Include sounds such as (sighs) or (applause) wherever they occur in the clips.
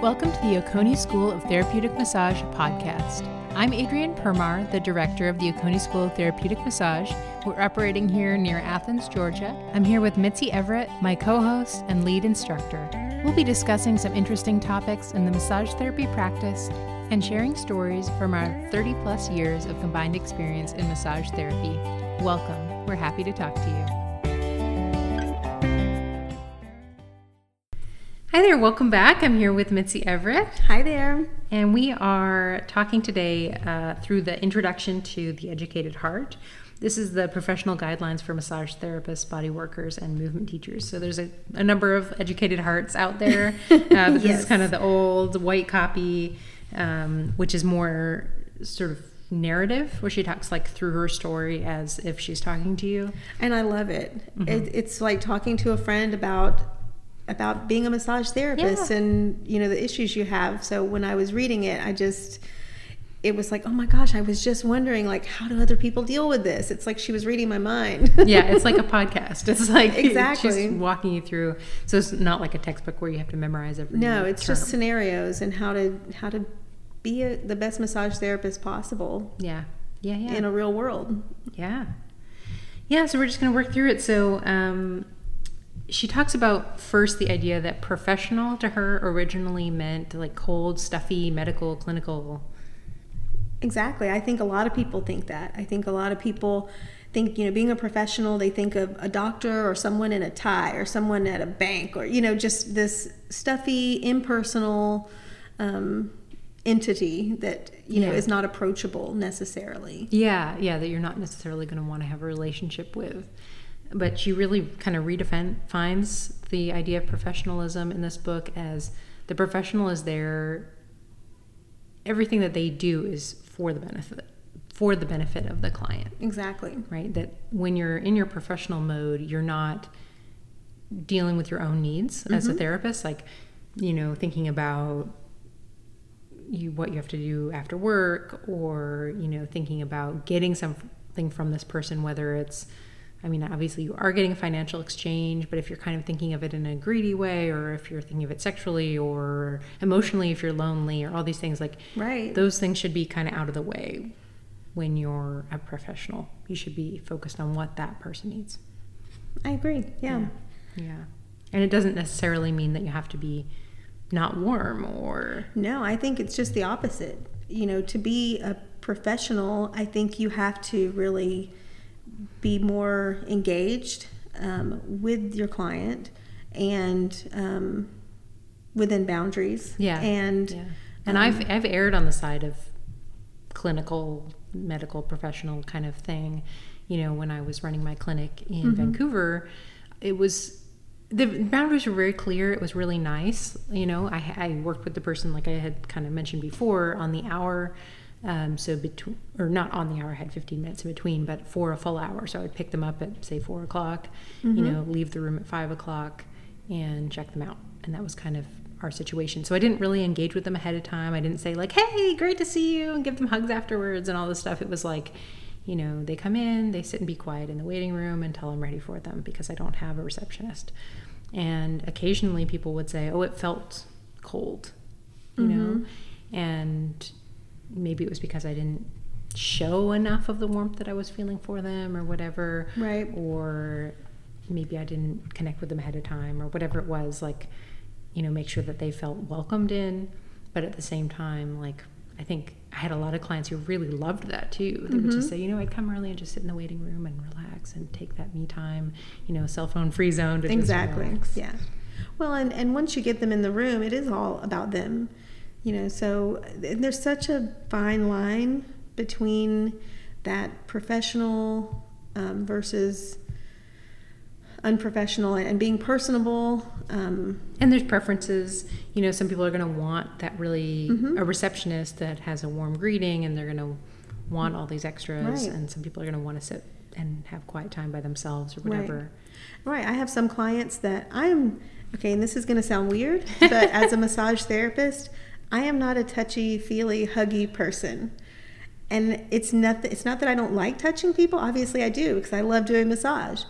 Welcome to the Oconee School of Therapeutic Massage podcast. I'm Adrienne Permar, the director of the Oconee School of Therapeutic Massage. We're operating here near Athens, Georgia. I'm here with Mitzi Everett, my co host and lead instructor. We'll be discussing some interesting topics in the massage therapy practice and sharing stories from our 30 plus years of combined experience in massage therapy. Welcome. We're happy to talk to you. Hi there, welcome back. I'm here with Mitzi Everett. Hi there. And we are talking today uh, through the introduction to the educated heart. This is the professional guidelines for massage therapists, body workers, and movement teachers. So there's a, a number of educated hearts out there. (laughs) Uh, this yes. is kind of the old white copy, um, which is more sort of narrative where she talks like through her story as if she's talking to you and i love it. Mm-hmm. it it's like talking to a friend about about being a massage therapist yeah. and you know the issues you have. So when i was reading it i just it was like oh my gosh i was just wondering like how do other people deal with this? It's like she was reading my mind. (laughs) Yeah it's like a (laughs) podcast. It's like exactly. she's walking you through. So it's not like a textbook where you have to memorize every no it's term. just scenarios and how to how to be a, the best massage therapist possible yeah. Yeah yeah. in a real world. Yeah. Yeah so we're just going to work through it. So um she talks about first the idea that professional to her originally meant like cold, stuffy, medical, clinical. Exactly. I think a lot of people think that. I think a lot of people think, you know, being a professional, they think of a doctor or someone in a tie or someone at a bank or, you know, just this stuffy, impersonal um, entity that, you know, is not approachable necessarily. Yeah. Yeah. That you're not necessarily going to want to have a relationship with but she really kind of redefines the idea of professionalism in this book as the professional is there everything that they do is for the benefit for the benefit of the client exactly right that when you're in your professional mode you're not dealing with your own needs mm-hmm. as a mm-hmm. therapist like you know thinking about you what you have to do after work or you know thinking about getting something from this person whether it's I mean, obviously you are getting a financial exchange, but if you're kind of thinking of it in a greedy way, or if you're thinking of it sexually or emotionally, if you're lonely, or all these things, like right. those things should be kind of out of the way when you're a professional. You should be focused on what that person needs. I agree. Yeah. Yeah. yeah. And it doesn't necessarily mean that you have to be not warm or. No, I think it's just the opposite. You know, to be a professional, I think you have to really be more engaged um, with your client and um, within boundaries. Yeah. And yeah. and um, I've I've erred on the side of clinical medical professional kind of thing. You know, when I was running my clinic in mm-hmm. Vancouver, it was the boundaries were very clear. It was really nice. You know, I, I worked with the person like I had kind of mentioned before on the hour um, so between, or not on the hour, I had 15 minutes in between, but for a full hour. So I would pick them up at say four o'clock, mm-hmm. you know, leave the room at five o'clock and check them out. And that was kind of our situation. So I didn't really engage with them ahead of time. I didn't say like, "Hey, great to see you," and give them hugs afterwards and all this stuff. It was like, you know, they come in, they sit and be quiet in the waiting room until I'm ready for them because I don't have a receptionist. And occasionally people would say, "Oh, it felt cold," you mm-hmm. know, and maybe it was because I didn't show enough of the warmth that I was feeling for them or whatever. Right. Or maybe I didn't connect with them ahead of time or whatever it was. Like, you know, make sure that they felt welcomed in. But at the same time, like, I think I had a lot of clients who really loved that too. They mm-hmm. would just mm-hmm. say, you know, I'd come early and just sit in the waiting room and relax and take that me time, you know, cell phone free zone to exactly. Yeah. Well, and, and once you get them in the room, it is all about them you know so there's such a fine line between that professional um, versus unprofessional and being personable um, and there's preferences you know some people are going to want that really mm-hmm. a receptionist that has a warm greeting and they're going to want all these extras right. and some people are going to want to sit and have quiet time by themselves or whatever right. right i have some clients that i'm okay and this is going to sound weird but as a (laughs) massage therapist I am not a touchy feely huggy person. And it's not that, it's not that I don't like touching people. Obviously I do because I love doing massage.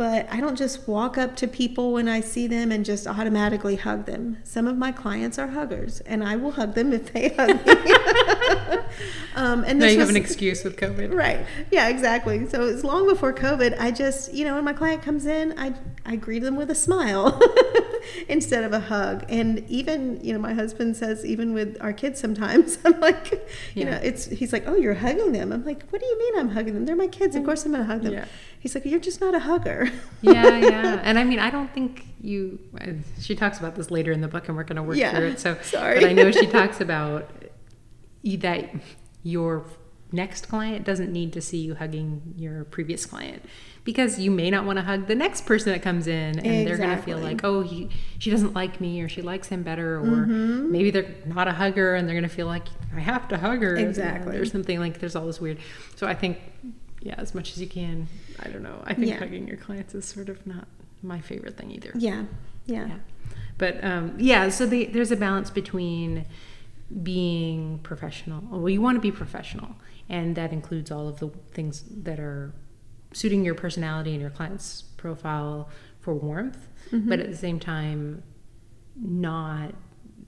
but I don't just walk up to people when I see them and just automatically hug them. Some of my clients are huggers, and I will hug them if they hug me. (laughs) um, and now you was, have an excuse with COVID, right? Yeah, exactly. So it's long before COVID. I just, you know, when my client comes in, I I greet them with a smile (laughs) (laughs) instead of a hug. And even, you know, my husband says, even with our kids, sometimes (laughs) I'm like, you yeah. know, it's he's like, oh, you're hugging them. I'm like, what do you mean I'm hugging them? They're my kids. Of course I'm going to hug them. Yeah. He's like, you're just not a hugger. (laughs) yeah, yeah. And I mean, I don't think you. Uh, she talks about this later in the book, and we're going to work yeah, through it. So, sorry. But I know she talks about that your next client doesn't need to see you hugging your previous client because you may not want to hug the next person that comes in and exactly. they're going to feel like oh he she doesn't like me or she likes him better or mm-hmm. maybe they're not a hugger and they're going to feel like I have to hug her exactly or something like there's all this weird so I think yeah, as much as you can. I don't know. I think yeah. hugging your clients is sort of not my favorite thing either. Yeah, yeah. yeah. But um, yeah, so the, there's a balance between being professional. Well, you want to be professional, and that includes all of the things that are suiting your personality and your client's profile for warmth, mm-hmm. but at the same time, not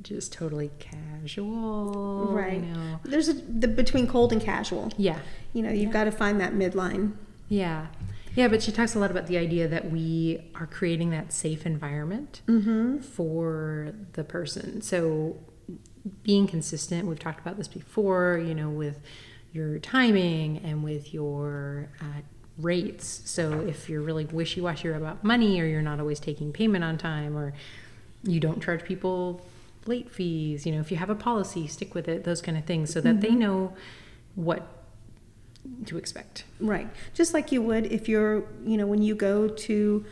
just totally casual. Right. You know. There's a the between cold and casual. Yeah. You know, you've yeah. got to find that midline. Yeah. Yeah, but she talks a lot about the idea that we are creating that safe environment mm-hmm. for the person. So being consistent, we've talked about this before, you know, with your timing and with your uh, rates. So if you're really wishy washy about money or you're not always taking payment on time or you don't charge people late fees, you know, if you have a policy, stick with it, those kind of things, so that mm-hmm. they know what to expect. Right. Just like you would if you're, you know, when you go to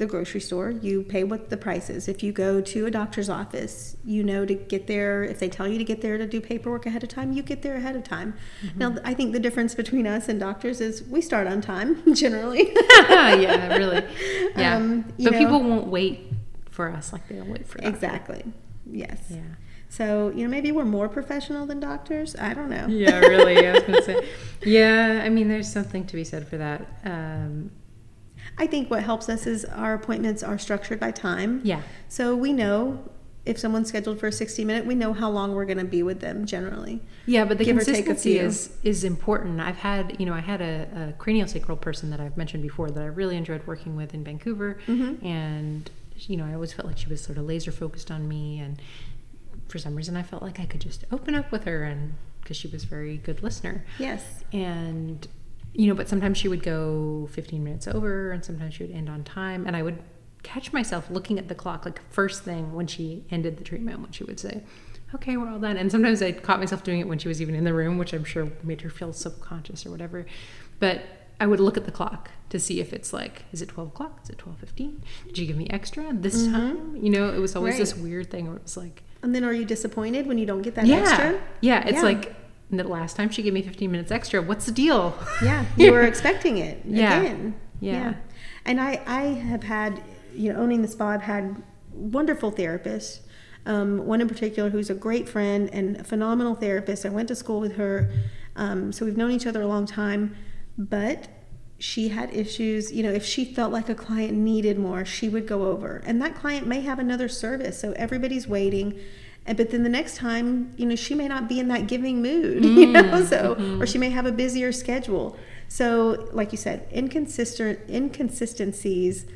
the grocery store, you pay what the price is. If you go to a doctor's office, you know to get there, if they tell you to get there to do paperwork ahead of time, you get there ahead of time. Mm-hmm. Now, I think the difference between us and doctors is we start on time (laughs) generally. (laughs) yeah, really. (laughs) Yeah. Um, but know, people won't wait for us like they'll wait for doctors. Exactly. Yes. Yeah. So, you know, maybe we're more professional than doctors. I don't know. Yeah, really. I was going to say. Yeah, I mean, there's something to be said for that. Um, I think what helps us is our appointments are structured by time. Yeah. So we know if someone's scheduled for a 60 minute, we know how long we're going to be with them generally. Yeah, but the Give consistency is is important. I've had, you know, I had a, a craniosacral person that I've mentioned before that I really enjoyed working with in Vancouver, mm-hmm. and you know, I always felt like she was sort of laser focused on me, and for some reason, I felt like I could just open up with her, and because she was a very good listener. Yes. And you know, but sometimes she would go 15 minutes over, and sometimes she would end on time, and I would catch myself looking at the clock like first thing when she ended the treatment, when she would say, okay, we're all done. And sometimes I caught myself doing it when she was even in the room, which I'm sure made her feel subconscious or whatever. But I would look at the clock to see if it's like, is it 12 o'clock? Is it 12.15? Did you give me extra this mm-hmm. time? You know, it was always right. this weird thing where it was like. And then are you disappointed when you don't get that yeah. extra? Yeah, it's yeah. like the last time she gave me 15 minutes extra. What's the deal? Yeah, (laughs) you were expecting it yeah. again. Yeah. yeah. And I, I have had, you know, owning the spa, I've had wonderful therapists. Um, one in particular who's a great friend and a phenomenal therapist. I went to school with her. Um, so we've known each other a long time but she had issues you know if she felt like a client needed more she would go over and that client may have another service so everybody's waiting and but then the next time you know she may not be in that giving mood (laughs) mm, you know so mm-hmm. or she may have a busier schedule so like you said inconsistent inconsistencies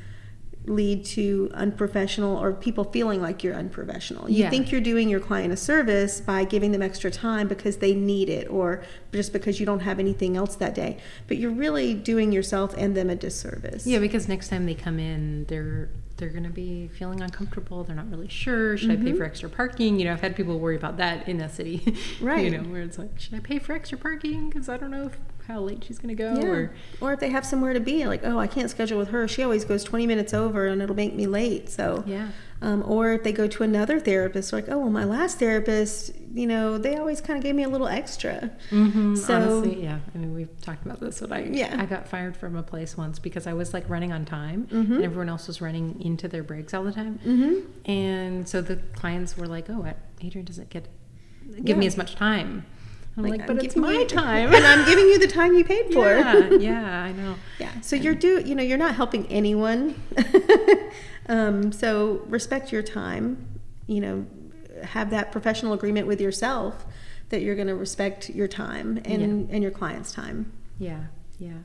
lead to unprofessional or people feeling like you're unprofessional. You yeah. think you're doing your client a service by giving them extra time because they need it or just because you don't have anything else that day. But you're really doing yourself and them a disservice. Yeah, because next time they come in, they're they're going to be feeling uncomfortable. They're not really sure. Should mm-hmm. I pay mm-hmm. for extra parking? You know, I've had people worry about that in a city. (laughs) Right. you know, where it's like, should I pay for extra parking? Because I don't know if, how late she's going to go. Yeah. Or, or if they have somewhere to be, like, oh, I can't schedule with her. She always goes 20 minutes over and it'll make me late. So, yeah. Um, or if they go to another therapist, like, oh, well, my last therapist, you know, they always kind of gave me a little extra. Mm-hmm, so, honestly, yeah. I mean, we've talked about this, but I, yeah. I got fired from a place once because I was like running on time mm-hmm. and everyone else was running into their breaks all the time. Mm-hmm. And so the clients were like, oh, Adrienne doesn't get give yeah. me as much time. I'm Like, like, I'm but it's my time. (laughs) and I'm giving you the time you paid for. yeah, yeah, I know. (laughs) Yeah. So you're do you know you're not helping anyone. (laughs) um, so respect your time. You know, have that professional agreement with yourself that you're going to respect your time and and your client's time. Yeah, yeah.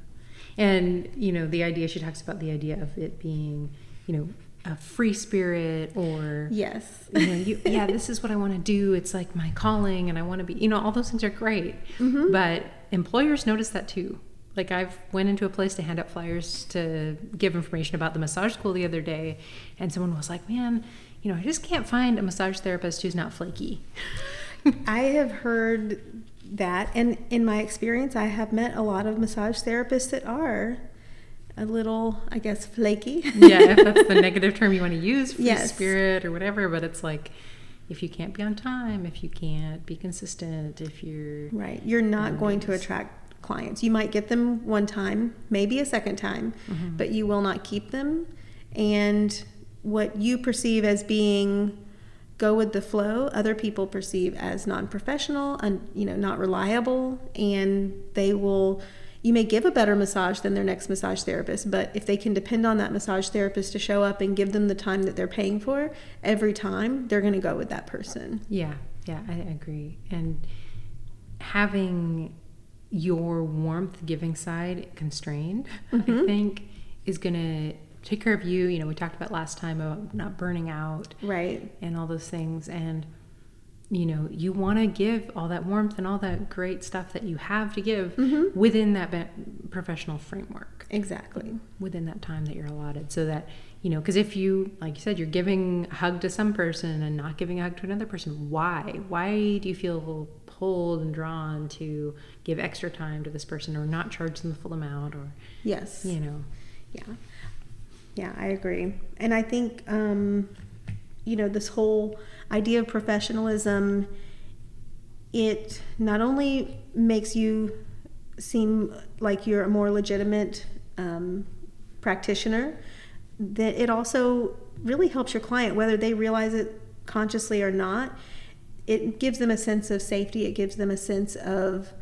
And, you know, the idea, she talks about the idea of it being, you know, a free spirit or, Yes. you know, you, yeah, this is what I want to do. It's like my calling and I want to be, you know, all those things are great. Mhm. But employers notice that too. Like I've went into a place to hand out flyers to give information about the massage school the other day and someone was like, "Man, you know, I just can't find a massage therapist who's not flaky." (laughs) I have heard that, and in my experience, I have met a lot of massage therapists that are a little, I guess, flaky. yeah, if that's the (laughs) negative term you want to use, free Yes. spirit or whatever, but it's like if you can't be on time, if you can't be consistent, if you're Right. You're not Mm, going to attract clients. You might get them one time, maybe a second time, Mhm. but you will not keep them. And what you perceive as being go with the flow, other people perceive as non-professional and you know not reliable, and they will. You may give a better massage than their next massage therapist, but if they can depend on that massage therapist to show up and give them the time that they're paying for every time, they're going to go with that person. Yeah, yeah, I agree. And having your warmth giving side constrained, I Mhm. think, is going to take care of you. You know, we talked about last time about not burning out Right. and all those things. And, you know, you want to give all that warmth and all that great stuff that you have to give Mhm. within that be- professional framework. Exactly. within that time that you're allotted so that you know because if you like you said you're giving a hug to some person and not giving a hug to another person why why do you feel pulled and drawn to give extra time to this person or not charge them the full amount or Yes. you know Yeah. Yeah, I agree. And I think, um, you know, this whole idea of professionalism, it not only makes you seem like you're a more legitimate um, practitioner, that it also really helps your client, whether they realize it consciously or not. It gives them a sense of safety. It gives them a sense of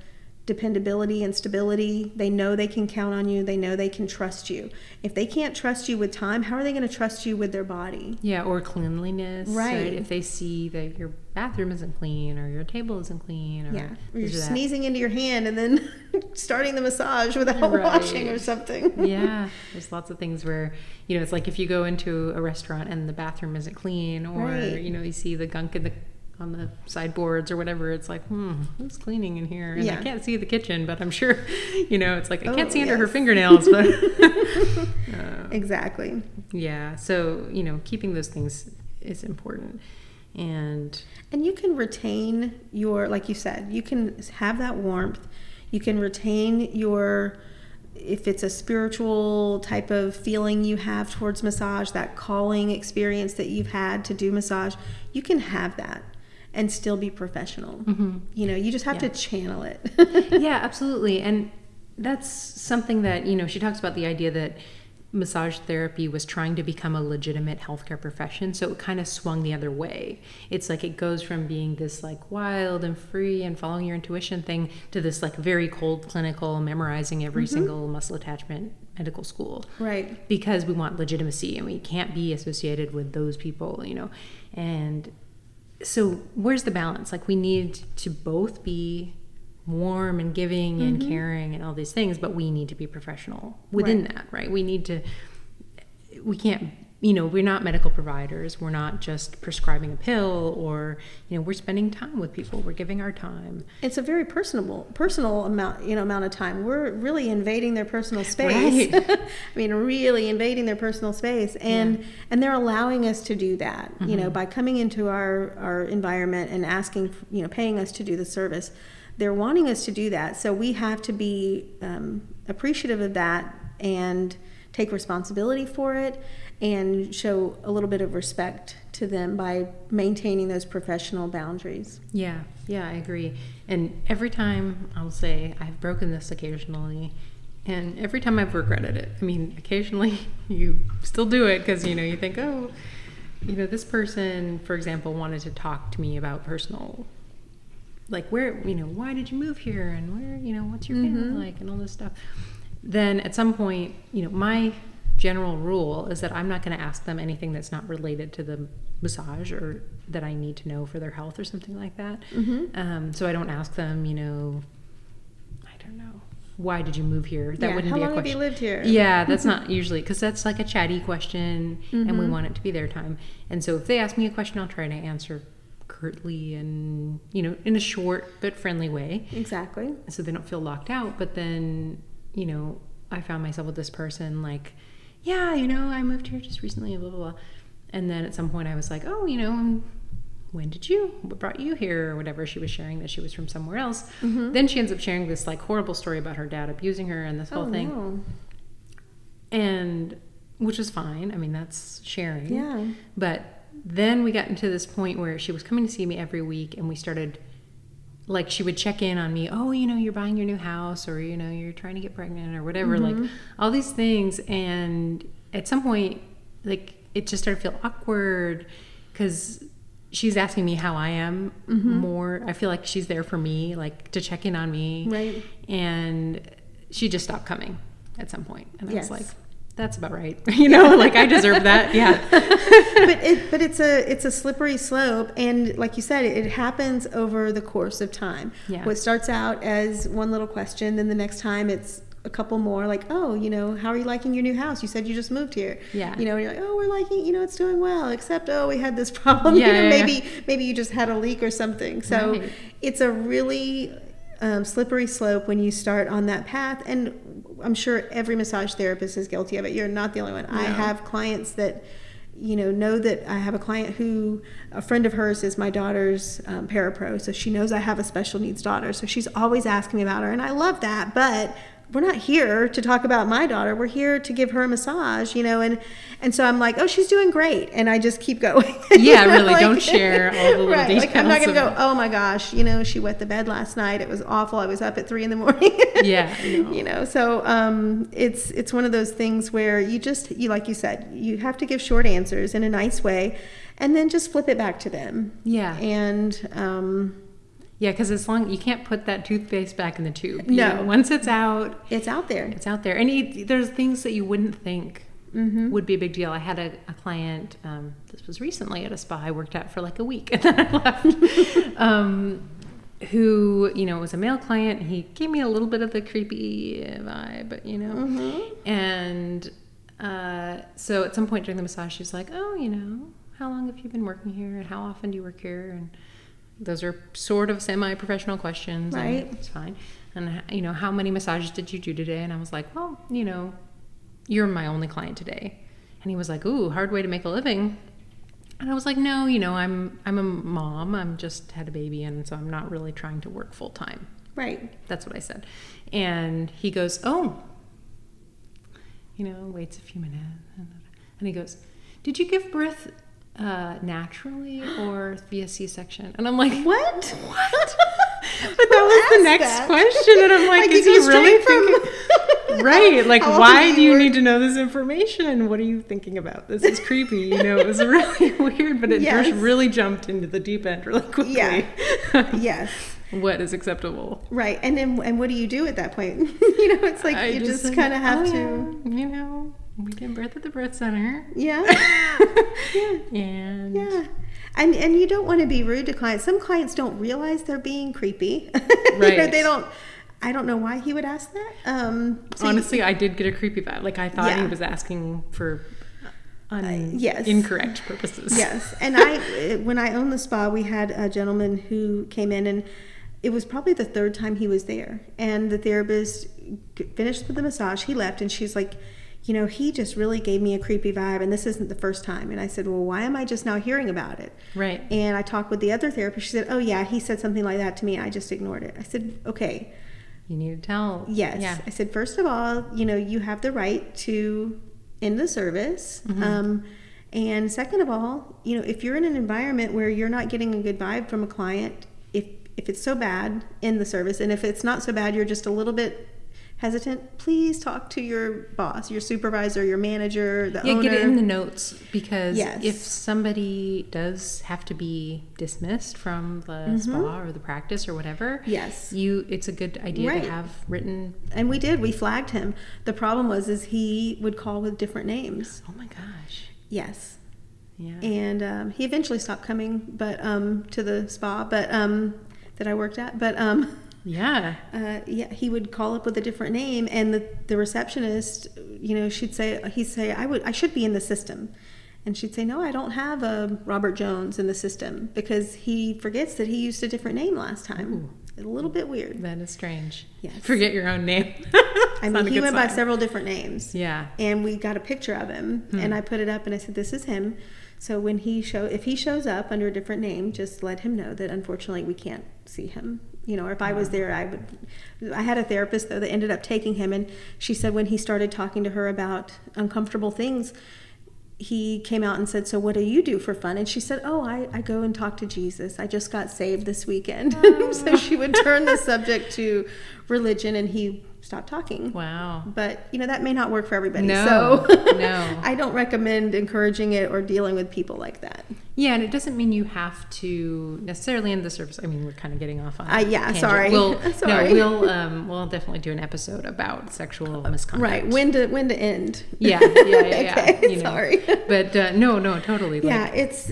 dependability and stability. They know they can count on you. They know they can trust you. If they can't trust you with time, how are they going to trust you with their body? yeah or cleanliness Right. if they see that your bathroom isn't clean or your table isn't clean or Yeah. Or you're sneezing into your hand and then (laughs) starting the massage without Right. washing or something. yeah (laughs) there's lots of things where you know it's like if you go into a restaurant and the bathroom isn't clean or Right. you know you see the gunk in the on the sideboards or whatever it's like hmm who's cleaning in here and Yeah. i can't see the kitchen but i'm sure (laughs) you know it's like i can't Oh, see under her fingernails but (laughs) (laughs) uh, Exactly. yeah so you know keeping those things is important and And you can retain your, like you said, you can have that warmth. You can retain your, if it's a spiritual type of feeling you have towards massage, that calling experience that you've had to do massage, you can have that and still be professional. Mhm. You know, you just have Yeah. to channel it. (laughs) (laughs) yeah, absolutely. And that's something that, you know, she talks about the idea that massage therapy was trying to become a legitimate healthcare profession. So it kind of swung the other way. It's like it goes from being this like wild and free and following your intuition thing to this like very cold clinical memorizing every single muscle attachment medical school right. because we want legitimacy and we can't be associated with those people, you know. And so where's the balance? Like we need to both be warm and giving and mm-hmm. caring and all these things, but we need to be professional within Right. that, right? We need to we can't you know, we're not medical providers. We're not just prescribing a pill or, you know, we're spending time with people. We're giving our time. It's a very personable, personal amount, you know, amount of time. We're really invading their personal space. Right. (laughs) I mean, really invading their personal space, and and they're allowing us to do that. You Mm-hmm. know, by coming into our our environment and asking, you know, paying us to do the service, they're wanting us to do that. So we have to be um, appreciative of that and take responsibility for it and show a little bit of respect to them by maintaining those professional boundaries. Yeah, yeah, I agree. And every time I'll say I've broken this occasionally, and every time I've regretted it. I mean, occasionally (laughs) you still do it because you know you think, oh, you know, this person, for example, wanted to talk to me about personal like where you know why did you move here and where you know what's your Mm-hmm. family like and all this stuff then at some point you know my general rule is that i'm not going to ask them anything that's not related to the massage or that i need to know for their health or something like that Mhm. um, so i don't ask them you know i don't know why did you move here that Yeah, wouldn't be a question. How long have you lived here? yeah that's not usually because that's like a chatty question and we Mhm. want it to be their time and so if they ask me a question i'll try to answer curtly and you know in a short but friendly way Exactly. so they don't feel locked out but then you know i found myself with this person like yeah you know i moved here just recently blah blah blah and then at some point i was like oh you know um, when did you what brought you here or whatever she was sharing that she was from somewhere else Mhm. then she ends up sharing this like horrible story about her dad abusing her and this whole oh, thing no. and which is fine i mean that's sharing Yeah. but then we got into this point where she was coming to see me every week and we started like she would check in on me oh you know you're buying your new house or you know you're trying to get pregnant or whatever Mm-hmm. like all these things and at some point like it just started to feel awkward because she's asking me how i am Mm-hmm. more i feel like she's there for me like to check in on me Right. and she just stopped coming at some point and i was like that's about right (laughs) you know like i deserve that yeah (laughs) but it but it's a it's a slippery slope and like you said it, it happens over the course of time Yeah. what starts out as one little question then the next time it's a couple more like oh you know how are you liking your new house you said you just moved here Yeah. you know and you're like oh we're liking you know it's doing well except oh we had this (laughs) problem Yeah, you know yeah, yeah. maybe maybe you just had a leak or something so Right. it's a really um, slippery slope when you start on that path and i'm sure every massage therapist is guilty of it. You're not the only one. I have clients that you know know that i have a client who a friend of hers is my daughter's um, parapro so she knows i have a special needs daughter. So she's always asking me about her and i love that but we're not here to talk about my daughter. We're here to give her a massage you know and and so i'm like oh she's doing great. And i just keep going. (laughs) Yeah, really, don't share all the little right, like i'm not gonna go oh my gosh you know she wet the bed last night. It was awful. I was up at three in the morning. (laughs) Yeah, no. you know so um it's it's one of those things where you just you like you said you have to give short answers in a nice way and then just flip it back to them. Yeah. and um Yeah, because as long you can't put that toothpaste back in the tube. No. You know, once it's out, it's out there it's out there, and it, there's things that you wouldn't think Mhm. would be a big deal. I had a, a client. Um, this was recently at a spa I worked at for like a week, (laughs) and then I left. (laughs) um, who you know was a male client. He gave me a little bit of the creepy vibe, but you know, Mhm. and uh, so at some point during the massage, she was like, "Oh, you know, how long have you been working here, and how often do you work here?" And those are sort of semi-professional questions, and Right. It's fine. And you know, how many massages did you do today? And I was like, "Well, you know, you're my only client today." And he was like, "Ooh, hard way to make a living." And I was like, "No, you know, I'm I'm a mom. I'm just had a baby, and so I'm not really trying to work full time." right That's what I said. And he goes, Oh, you know, waits a few minutes. And he goes, Did you give birth uh, naturally or via C section? And I'm like, what What? (laughs) But that was the next that? question. And I'm like, Like, Is he really straight from- thinking? (laughs) right. Like, How why do you work? need to know this information? What are you thinking about? This is creepy. You know, it was (laughs) really weird, but it Yes. just really jumped into the deep end really quickly. Yeah. yes what is acceptable? right and then and what do you do at that point you know it's like I you just, said, kind of have "Oh, to yeah, you know, we give birth at the birth center. yeah (laughs) yeah and Yeah. And and you don't want to be rude to clients. Some clients don't realize they're being creepy. (laughs) You know, Right. they don't I don't know why he would ask that. Um so you- honestly, I did get a creepy vibe. Like I thought Yeah. he was asking for un- yes. incorrect purposes. yes. And I (laughs) when I owned the spa, we had a gentleman who came in and it was probably the third time he was there. And the therapist finished with the massage. He left and she's like, you know, he just really gave me a creepy vibe and this isn't the first time. And I said, "Well, why am I just now hearing about it?" Right. And I talked with the other therapist. She said, "Oh yeah, he said something like that to me. I just ignored it." I said, "Okay, You need to tell. yes." Yeah. I said, first of all, you know, you have the right to end the service. Mm-hmm. Um, and second of all, you know, if you're in an environment where you're not getting a good vibe from a client, if if it's so bad, end the service. And if it's not so bad, you're just a little bit hesitant, please talk to your boss, your supervisor, your manager, the yeah, owner. get it in the notes because Yes. if somebody does have to be dismissed from the spa or the practice or whatever, Mm-hmm. Yes. you it's a good idea Right. to have written. and we did. We flagged him. The problem was is he would call with different names. Oh my gosh, Yes. yeah, and um, he eventually stopped coming but um, to the spa but um, that i worked at but um, yeah, uh, yeah he would call up with a different name and the, the receptionist you know she'd say he'd say i would i should be in the system. And she'd say no i don't have a robert jones in the system because he forgets that he used a different name last time. A little bit weird. That is strange. Yes. forget your own name. (laughs) i mean he went by several different names. Yeah, and we got a picture of him and i put it up and i said this is him. So when he show if he shows up under a different name just let him know that unfortunately we can't see him you know or if i was there i would i had a therapist though that ended up taking him and she said when he started talking to her about uncomfortable things he came out and said so what do you do for fun and she said oh i, I go and talk to jesus i just got saved this weekend (laughs) oh. so she would turn the subject to religion and he stopped talking wow. but you know that may not work for everybody. No, so no. (laughs) I don't recommend encouraging it or dealing with people like that. Yeah, and it doesn't mean you have to necessarily end the service. I mean, we're kind of getting off on. Uh, yeah, tangent. sorry. We'll, (laughs) Sorry. No, we'll um, we'll definitely do an episode about sexual misconduct. Right? When to when to end? Yeah, yeah, (laughs) yeah. yeah okay, you know. sorry. But uh, no, no, totally. Like, yeah, it's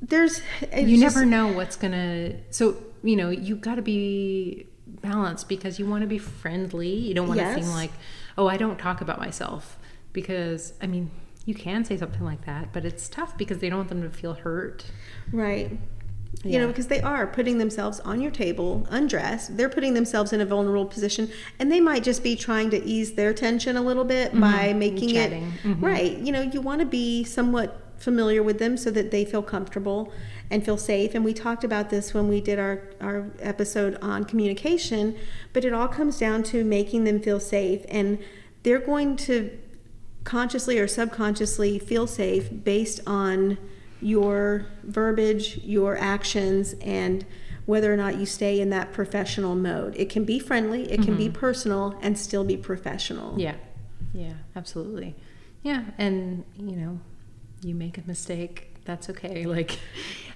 there's it's you just- never know what's gonna. So you know, you got to be balanced because you want to be friendly. You don't want to Yes. seem like, oh, I don't talk about myself because I mean. You can say something like that, but it's tough because they don't want them to feel hurt. right. You know, because they are putting themselves on your table, undressed. They're putting themselves in a vulnerable position, and they might just be trying to ease their tension a little bit by making it Chatting. Mhm. right. You know, you want to be somewhat familiar with them so that they feel comfortable and feel safe. And we talked about this when we did our, our episode on communication, but it all comes down to making them feel safe. And they're going to consciously or subconsciously feel safe based on your verbiage, your actions, and whether or not you stay in that professional mode. It can be friendly, it can be mm-hmm. personal, and still be professional. Yeah. Yeah, absolutely. Yeah, and you know, you make a mistake, that's okay. (laughs) Like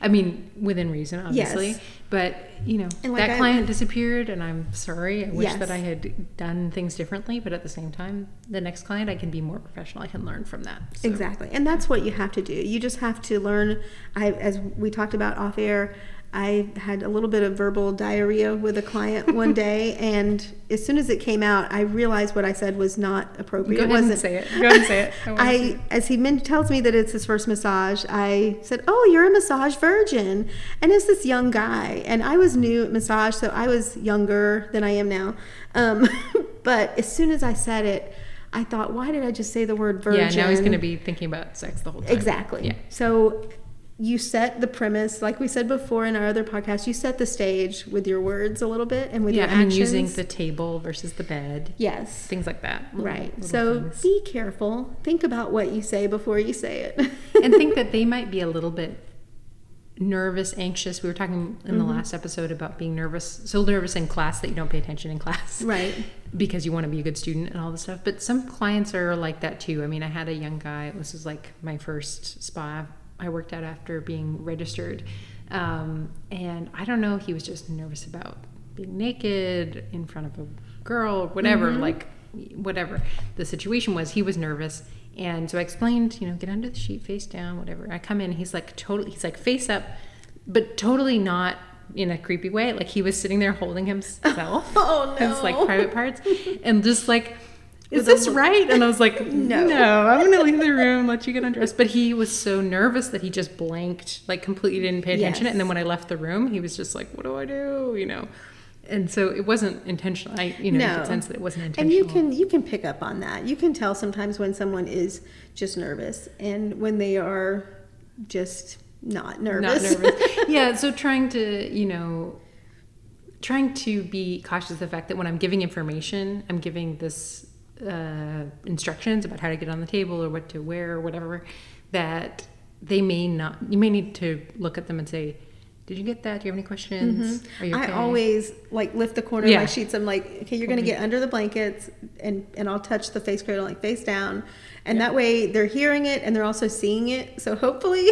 I mean, within reason obviously. Yes. But, you know, And like that I- client disappeared and I'm sorry. I wish Yes. that I had done things differently, but at the same time, the next client I can be more professional. I can learn from that. So, Exactly. And that's what you have to do. You just have to learn. I, as we talked about off air, I had a little bit of verbal diarrhea with a client one (laughs) day, and as soon as it came out, I realized what I said was not appropriate. Go ahead and wasn't. say it. Go ahead and say it. (laughs) I I, as he tells me that it's his first massage, I said, "Oh, you're a massage virgin," and it's this young guy, and I was new at massage, so I was younger than I am now. Um, (laughs) but as soon as I said it, I thought, "Why did I just say the word virgin?" Yeah, now he's going to be thinking about sex the whole time. Exactly. Yeah. So you set the premise, like we said before in our other podcast, you set the stage with your words a little bit and with Yeah, your I mean, actions. using the table versus the bed, yes. things like that. Little- Right. little So things. be careful. Think about what you say before you say it. (laughs) and think that (laughs) they might be a little bit nervous, anxious. We were talking in Mm-hmm. the last episode about being nervous, so nervous in class that you don't pay attention in class. (laughs) right. Because you want to be a good student and all this stuff. But some clients are like that too. I mean, I had a young guy, this was like my first spa I worked at after being registered. Um, and I don't know, he was just nervous about being naked in front of a girl, whatever, Mm-hmm. like whatever the situation was, he was nervous. And so I explained, you know, get under the sheet, face down, whatever. I come in, he's like totally, he's like face up, but totally not in a creepy way. Like he was sitting there holding himself, (laughs) Oh, his like private parts, and just like, is this right? And I was like, (laughs) No. no, I'm gonna leave the room, let you get undressed. But he was so nervous that he just blanked, like completely didn't pay attention. Yes. And then when I left the room, he was just like, what do I do? You know. And so it wasn't intentional. I, you know, you No. could sense that it wasn't intentional. And you can you can pick up on that. You can tell sometimes when someone is just nervous and when they are just not nervous. not nervous. (laughs) yeah, so trying to, you know, trying to be cautious of the fact that when I'm giving information, I'm giving this uh, instructions about how to get on the table or what to wear or whatever, that they may not, you may need to look at them and say, Did you get that? Do you have any questions? Are you I always like lift the corner Yeah. of my sheets. I'm like, okay, you're gonna get under the blankets, and and I'll touch the face cradle like face down, and Yeah. that way they're hearing it and they're also seeing it. So hopefully,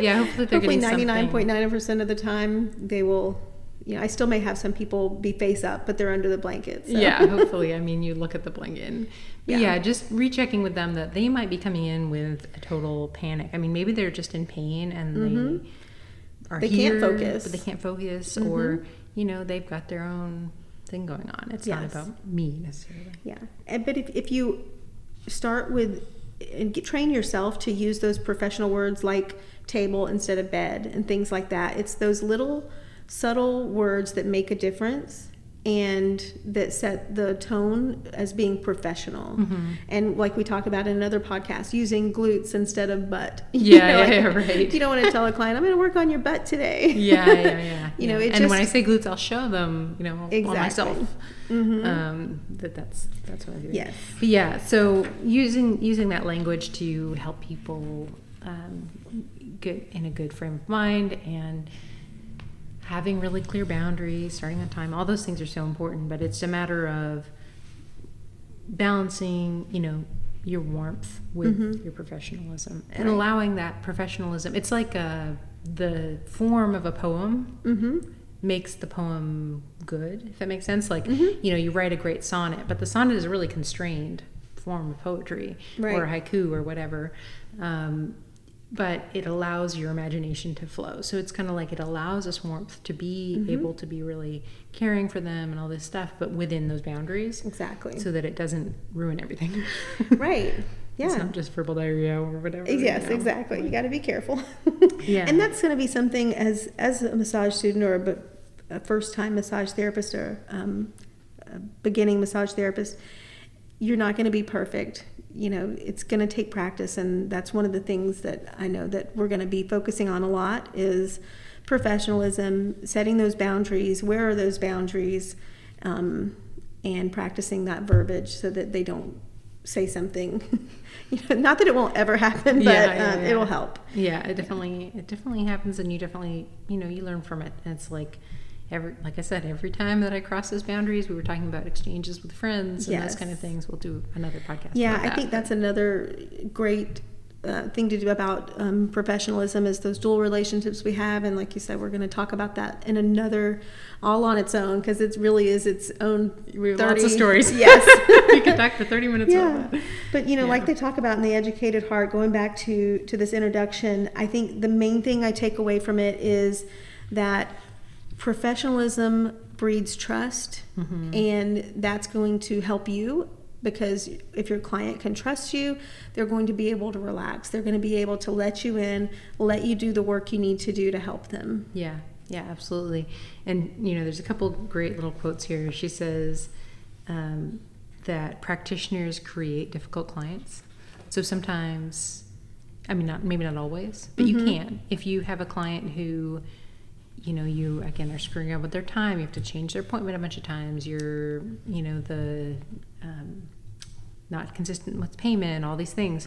Yeah, hopefully they're (laughs) hopefully getting ninety nine something. point percent of the time they will. You know, I still may have some people be face up, but they're under the blanket. So. Yeah, (laughs) hopefully. I mean, you look at the blanket. And, Yeah. yeah. just rechecking with them that they might be coming in with a total panic. I mean, maybe they're just in pain and they are Mm-hmm. They can't focus. but they can't focus, or you know, they've got their own thing going on. It's not about me necessarily. Yeah, and, but if, if you start with and get, train yourself to use those professional words like table instead of bed and things like that, it's those little subtle words that make a difference and that set the tone as being professional. Mm-hmm. And like we talked about in another podcast, using glutes instead of butt. (laughs) Yeah, yeah, yeah, right. You don't want to tell a client, "I'm going to work on your butt today." Yeah, yeah, yeah. (laughs) You know, it and when I say glutes, I'll show them, you know, on Exactly. myself. Mhm. Um, that that's that's what I do. Yes. But yeah. So using using that language to help people um, get in a good frame of mind and having really clear boundaries, starting on time, all those things are so important. But it's a matter of balancing, you know, your warmth with Mhm. your professionalism and Right. allowing that professionalism. It's like a, the form of a poem mm-hmm. makes the poem good, if that makes sense. Like, Mhm. you know, you write a great sonnet, but the sonnet is a really constrained form of poetry or Right. haiku or whatever. Um, but it allows your imagination to flow. So it's kind of like it allows us warmth to be Mhm. able to be really caring for them and all this stuff, but within those boundaries Exactly. so that it doesn't ruin everything. (laughs) right. (laughs) Yeah. It's not just verbal diarrhea or whatever. you Yes, know. exactly. You got to be careful. (laughs) Yeah. And that's going to be something as as a massage student or a first time massage therapist or um, a beginning massage therapist, you're not going to be perfect. You know, it's going to take practice, and that's one of the things that I know that we're going to be focusing on a lot is professionalism, setting those boundaries. Where are those boundaries? Um, and practicing that verbiage so that they don't say something. (laughs) you know, not that it won't ever happen, but Yeah, yeah, um, yeah. it'll help. Yeah, it definitely it definitely happens, and you definitely you know you learn from it. And it's like every like I said, every time that I cross those boundaries, we were talking about exchanges with friends and Yes. those kind of things. We'll do another podcast. Yeah, I think that's another great uh, thing to do about um, professionalism is those dual relationships we have, and like you said, we're going to talk about that in another, all on its own, because it really is its own. we have lots of stories. (laughs) Yes. (laughs) we could talk for thirty minutes yeah, but you know, like they talk about in the Educated Heart, going back to to this introduction, I think the main thing I take away from it is that professionalism breeds trust, Mm-hmm. and that's going to help you because if your client can trust you, they're going to be able to relax. They're going to be able to let you in, let you do the work you need to do to help them. Yeah, yeah, absolutely. And you know, there's a couple great little quotes here. She says um, that practitioners create difficult clients. So sometimes, I mean, not maybe not always, but you can. If you have a client who, you know, you again are screwing up with their time, you have to change their appointment a bunch of times. You're, you know, the um, not consistent with payment, all these things.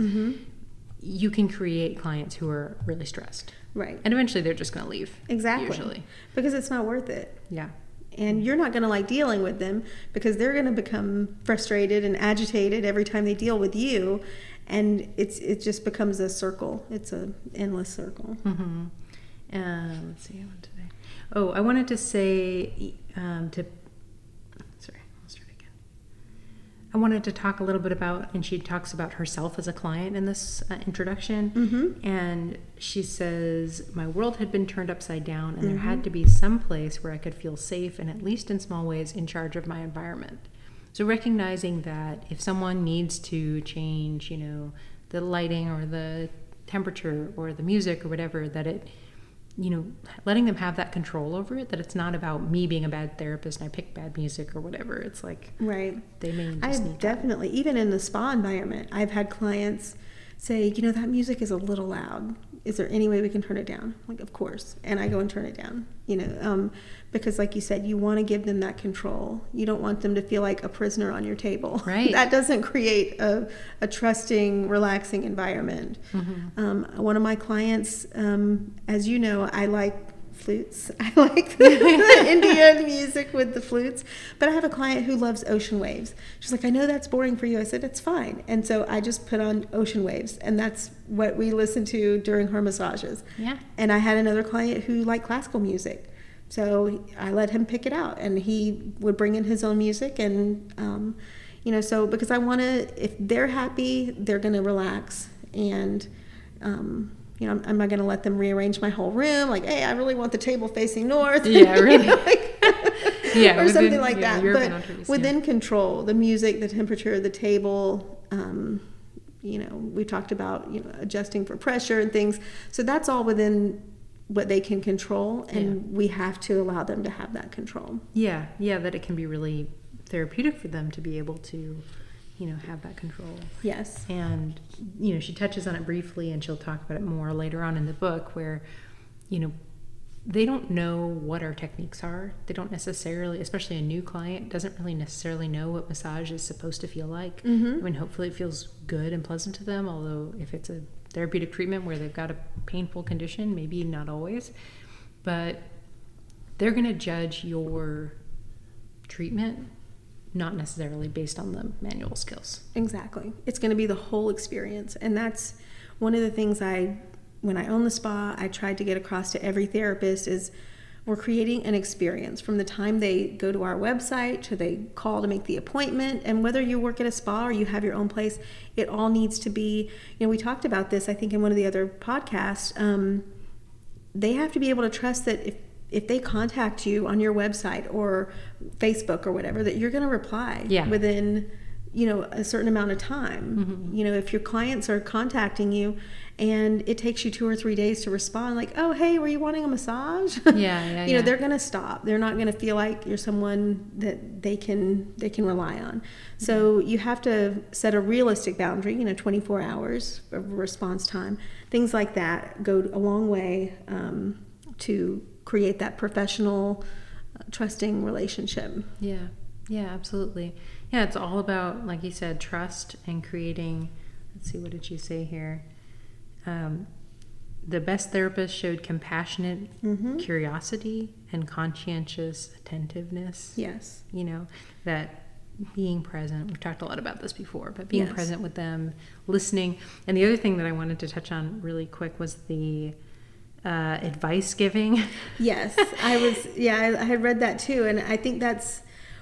You can create clients who are really stressed. Right. And eventually they're just going to leave. Exactly. Usually. Because it's not worth it. Yeah. and you're not going to like dealing with them because they're going to become frustrated and agitated every time they deal with you and it's it just becomes a circle it's a endless circle Mm-hmm. Um, let's see. What today? Oh, I wanted to say um, to. Sorry, I'll start again. I wanted to talk a little bit about, and she talks about herself as a client in this uh, introduction. Mhm. And she says, My world had been turned upside down, and there had to be some place where I could feel safe and, at least in small ways, in charge of my environment. So, recognizing that if someone needs to change, you know, the lighting or the temperature or the music or whatever, that it, you know, letting them have that control over it, that it's not about me being a bad therapist and I pick bad music or whatever. It's like right they may just i've need that. definitely even in the spa environment i've had clients say you know that music is a little loud is there any way we can turn it down? Like of course. And i go and turn it down you know um, because like you said you want to give them that control. You don't want them to feel like a prisoner on your table. (laughs) Right. that doesn't create a, a trusting relaxing environment. Mm-hmm. um, one of my clients um, as you know i like flutes. (laughs) I like the, the (laughs) Indian music with the flutes. But I have a client who loves ocean waves. She's like, I know that's boring for you. I said, it's fine. And so I just put on ocean waves, and that's what we listen to during her massages. Yeah. And I had another client who liked classical music. So I let him pick it out, and he would bring in his own music, and um, you know, so because I want to, if they're happy, they're going to relax, and um, you know, I'm, not going to let them rearrange my whole room. Like, hey, I really want the table facing north. Yeah, (laughs) really. know, like- (laughs) Yeah, or within- something like yeah, that. European But within control, the music, the temperature the table. Um, you know, we talked about you know adjusting for pressure and things. So that's all within what they can control, and we have to allow them to have that control. Yeah, yeah, that it can be really therapeutic for them to be able to, you know, have that control. Yes. And, you know, she touches on it briefly and she'll talk about it more later on in the book where, you know, they don't know what our techniques are. They don't necessarily, especially a new client, doesn't really necessarily know what massage is supposed to feel like. Mhm. I mean, hopefully it feels good and pleasant to them, although if it's a therapeutic treatment where they've got a painful condition, maybe not always. But they're going to judge your treatment not necessarily based on the manual skills. Exactly. It's going to be the whole experience. And that's one of the things I, when I own the spa, I tried to get across to every therapist is we're creating an experience from the time they go to our website to they call to make the appointment. And whether you work at a spa or you have your own place, it all needs to be, you know, we talked about this, I think, in one of the other podcasts. Um, they have to be able to trust that if if they contact you on your website or Facebook or whatever, that you're going to reply Yeah. within you know a certain amount of time. Mm-hmm. You know, if your clients are contacting you and it takes you two or three days to respond, like, "Oh, hey, were you wanting a massage?" Yeah, yeah, (laughs) you know, yeah. they're going to stop. They're not going to feel like you're someone that they can they can rely on. So you have to set a realistic boundary. You know, 24 hours of response time. Things like that go a long way um, to create that professional, uh, trusting relationship. Yeah, yeah, absolutely. Yeah, it's all about, like you said, trust and creating. Let's see, what did you say here? Um, the best therapist showed compassionate Mhm. curiosity and conscientious attentiveness. Yes. You know, that being present, we've talked a lot about this before, but being Yes. present with them, listening. And the other thing that I wanted to touch on really quick was the uh, advice giving. (laughs) Yes, I was. Yeah, I, I had read that too, and I think that's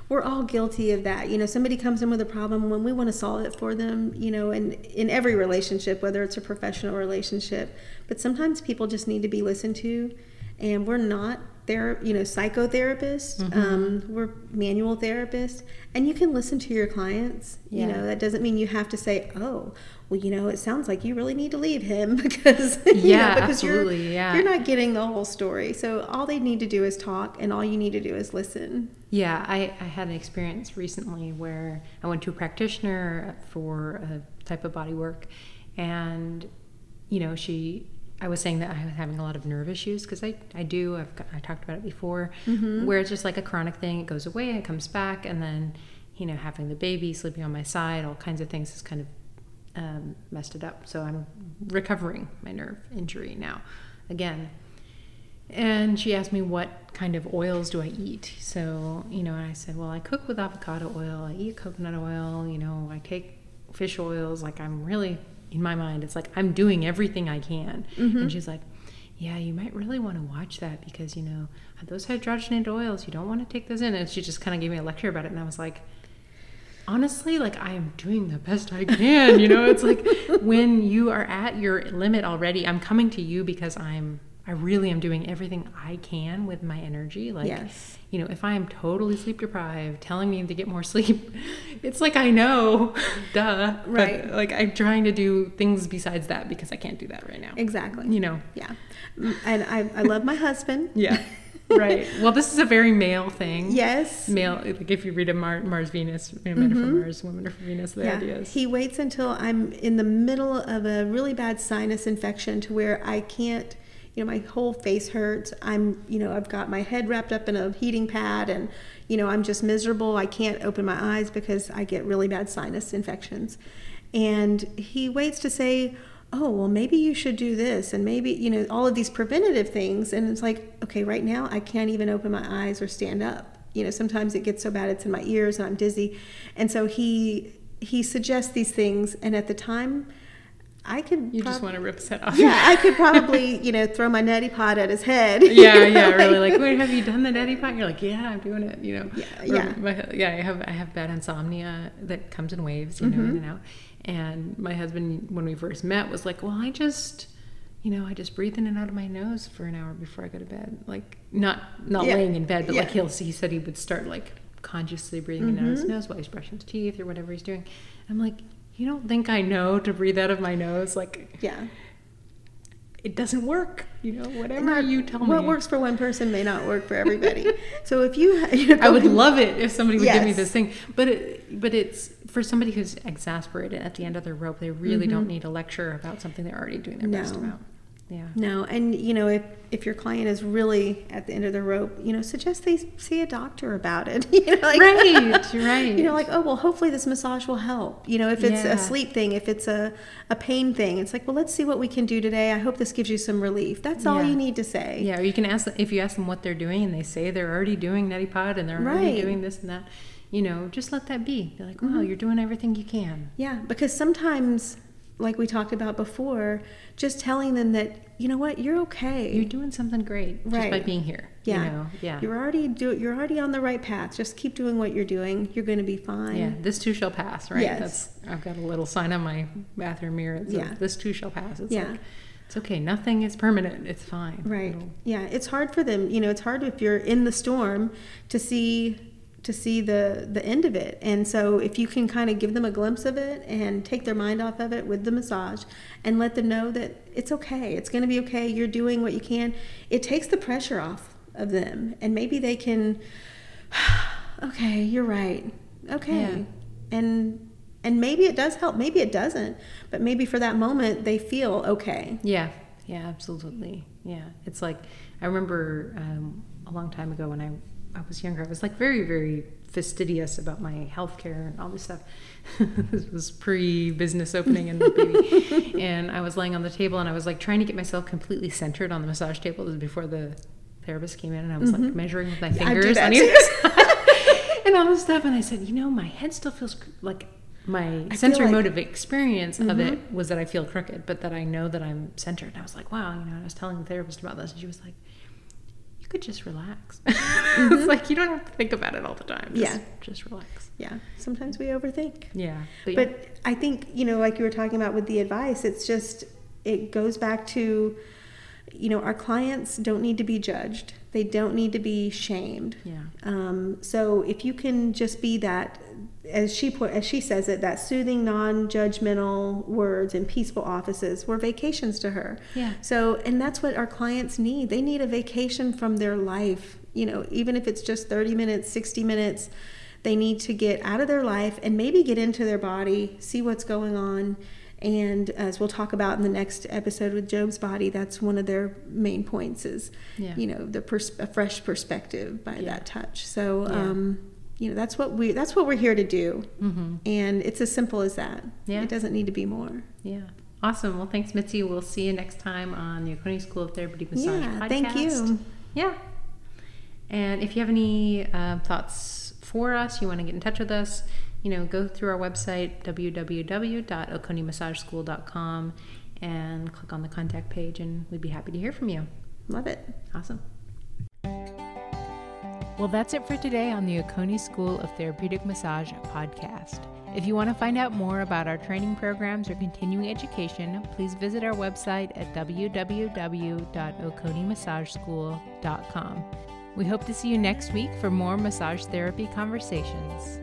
we're all guilty of that. You know, somebody comes in with a problem when we want to solve it for them. You know, and in every relationship, whether it's a professional relationship, but sometimes people just need to be listened to, and we're not there. You know, psychotherapists. Mm-hmm. Um, we're manual therapists, and you can listen to your clients. You know, that doesn't mean you have to say, "Oh, well, you know, it sounds like you really need to leave him (laughs) because you Yeah, know, because you're yeah. you're not getting the whole story. So all they need to do is talk, and all you need to do is listen. Yeah, I, I had an experience recently where I went to a practitioner for a type of body work, and you know, she, I was saying that I was having a lot of nerve issues because I, I do, I've I talked about it before, where it's just like a chronic thing. It goes away, it comes back, and then, you know, having the baby, sleeping on my side, all kinds of things has kind of um, messed it up. So I'm recovering my nerve injury now, again. And she asked me what kind of oils do I eat. So, you know, and I said, well, I cook with avocado oil, I eat coconut oil, you know, I take fish oils. Like, I'm really, in my mind, it's like I'm doing everything I can. And mm-hmm. she's like, yeah, you might really want to watch that because, you know, those hydrogenated oils, you don't want to take those in. And she just kind of gave me a lecture about it. And I was like, honestly like i am doing the best i can you know it's like (laughs) when you are at your limit already i'm coming to you because i'm i really am doing everything i can with my energy like Yes. you know if i am totally sleep deprived telling me to get more (laughs) sleep it's like i know (laughs) duh but, Right. like i'm trying to do things besides that because i can't do that right now Exactly. you know Yeah. Mm, And I, I love my husband. (laughs) yeah right well this is a very male thing Yes. male like if you read a Mar- mars venus you know, men are from mars women are from venus the Yeah. idea is He waits until I'm in the middle of a really bad sinus infection to where I can't, you know, my whole face hurts. I'm, you know, I've got my head wrapped up in a heating pad and, you know, I'm just miserable. I can't open my eyes because I get really bad sinus infections. And he waits to say, oh, well, maybe you should do this, and maybe, you know, all of these preventative things. And it's like, okay, right now I can't even open my eyes or stand up. You know, sometimes it gets so bad it's in my ears and I'm dizzy. And so he he suggests these things, and at the time, I could. You prob- just want to rip his head off. Yeah, I could (laughs) probably, you know, throw my neti pot at his head. Yeah, (laughs) yeah, really. Like, wait, have you done the neti pot? You're like, yeah, I'm doing it. You know. Yeah, yeah. My, yeah, I have I have bad insomnia that comes in waves, you know, mm-hmm. in and out. And my husband, when we first met, was like, well, I just. You know, I just breathe in and out of my nose for an hour before I go to bed. Like not not yeah. laying in bed, but yeah. like he'll he said he would start like consciously breathing mm-hmm. in and out of his mm-hmm. nose while he's brushing his teeth or whatever he's doing. I'm like, you don't think I know to breathe out of my nose? Like, yeah. It doesn't work, you know. Whatever you tell me. What works for one person may not work for everybody. so if you, (laughs) you know, I would love it if somebody would yes. give me this thing, but it, but it's for somebody who's exasperated at the end of their rope. They really mm-hmm. don't need a lecture about something they're already doing their no. best about. Yeah. No, and you know, if if your client is really at the end of the rope, you know, suggest they see a doctor about it. (laughs) you know, like, right, right. (laughs) You know, like, oh well, hopefully this massage will help. You know, if it's yeah. a sleep thing, if it's a a pain thing, it's like, well, let's see what we can do today. I hope this gives you some relief. That's all you need to say. Yeah, or you can ask if you ask them what they're doing, and they say they're already doing neti pot and they're right. already doing this and that. You know, just let that be. Be like, wow, mm-hmm. you're doing everything you can. Yeah, because sometimes like we talked about before, just telling them that you know what, you're okay. You're doing something great right. just by being here. Yeah, you know? yeah. You're already do. You're already on the right path. Just keep doing what you're doing. You're going to be fine. Yeah, this too shall pass. Right. Yes. That's. I've got a little sign on my bathroom mirror. yeah. This too shall pass. It's yeah. Like, it's okay. Nothing is permanent. It's fine. Right. It'll... Yeah. It's hard for them. You know, it's hard if you're in the storm to see to see the the end of it. And so if you can kind of give them a glimpse of it and take their mind off of it with the massage and let them know that it's okay. It's going to be okay. You're doing what you can. It takes the pressure off of them and maybe they can (sighs) okay, you're right. Okay. Yeah. And and maybe it does help. Maybe it doesn't. But maybe for that moment they feel okay. Yeah. Yeah, absolutely. Yeah. It's like I remember um, a long time ago when I I was younger, I was like very, very fastidious about my health care and all this stuff. (laughs) this was pre business opening and baby. (laughs) and I was laying on the table and I was like trying to get myself completely centered on the massage table. Before the therapist came in and I was mm-hmm. like measuring with my fingers on either side (laughs) and all this stuff. And I said, you know, my head still feels like my I sensory like, motive experience mm-hmm. of it mm-hmm. was that I feel crooked, but that I know that I'm centered. And I was like, wow, you know, I was telling the therapist about this and she was like, you could just relax. (laughs) Mm-hmm. it's like you don't have to think about it all the time. Just, yeah. Just relax. Yeah. Sometimes we overthink. Yeah. But, but yeah. I think, you know, like you were talking about with the advice, it's just, it goes back to, you know, our clients don't need to be judged. They don't need to be shamed. Yeah. Um, so if you can just be that as she put as she says it that soothing non-judgmental words and peaceful offices were vacations to her yeah so and that's what our clients need they need a vacation from their life you know even if it's just 30 minutes 60 minutes they need to get out of their life and maybe get into their body see what's going on and as we'll talk about in the next episode with Job's body, that's one of their main points is, yeah. you know, the pers- a fresh perspective by yeah. that touch. So, yeah. um, you know that's what we that's what we're here to do. Mm-hmm. and it's as simple as that. Yeah. It doesn't need to be more. Yeah. Awesome. Well thanks mitzi. We'll see you next time on the oconee school of therapeutic massage yeah, podcast. thank you. Yeah. And if you have any uh, thoughts for us you want to get in touch with us you know go through our website www.oconeemassageschool.com and click on the contact page and we'd be happy to hear from you. Love it. Awesome well, that's it for today on the Oconee School of Therapeutic Massage podcast. If you want to find out more about our training programs or continuing education, please visit our website at www.oconeemassageschool.com. We hope to see you next week for more massage therapy conversations.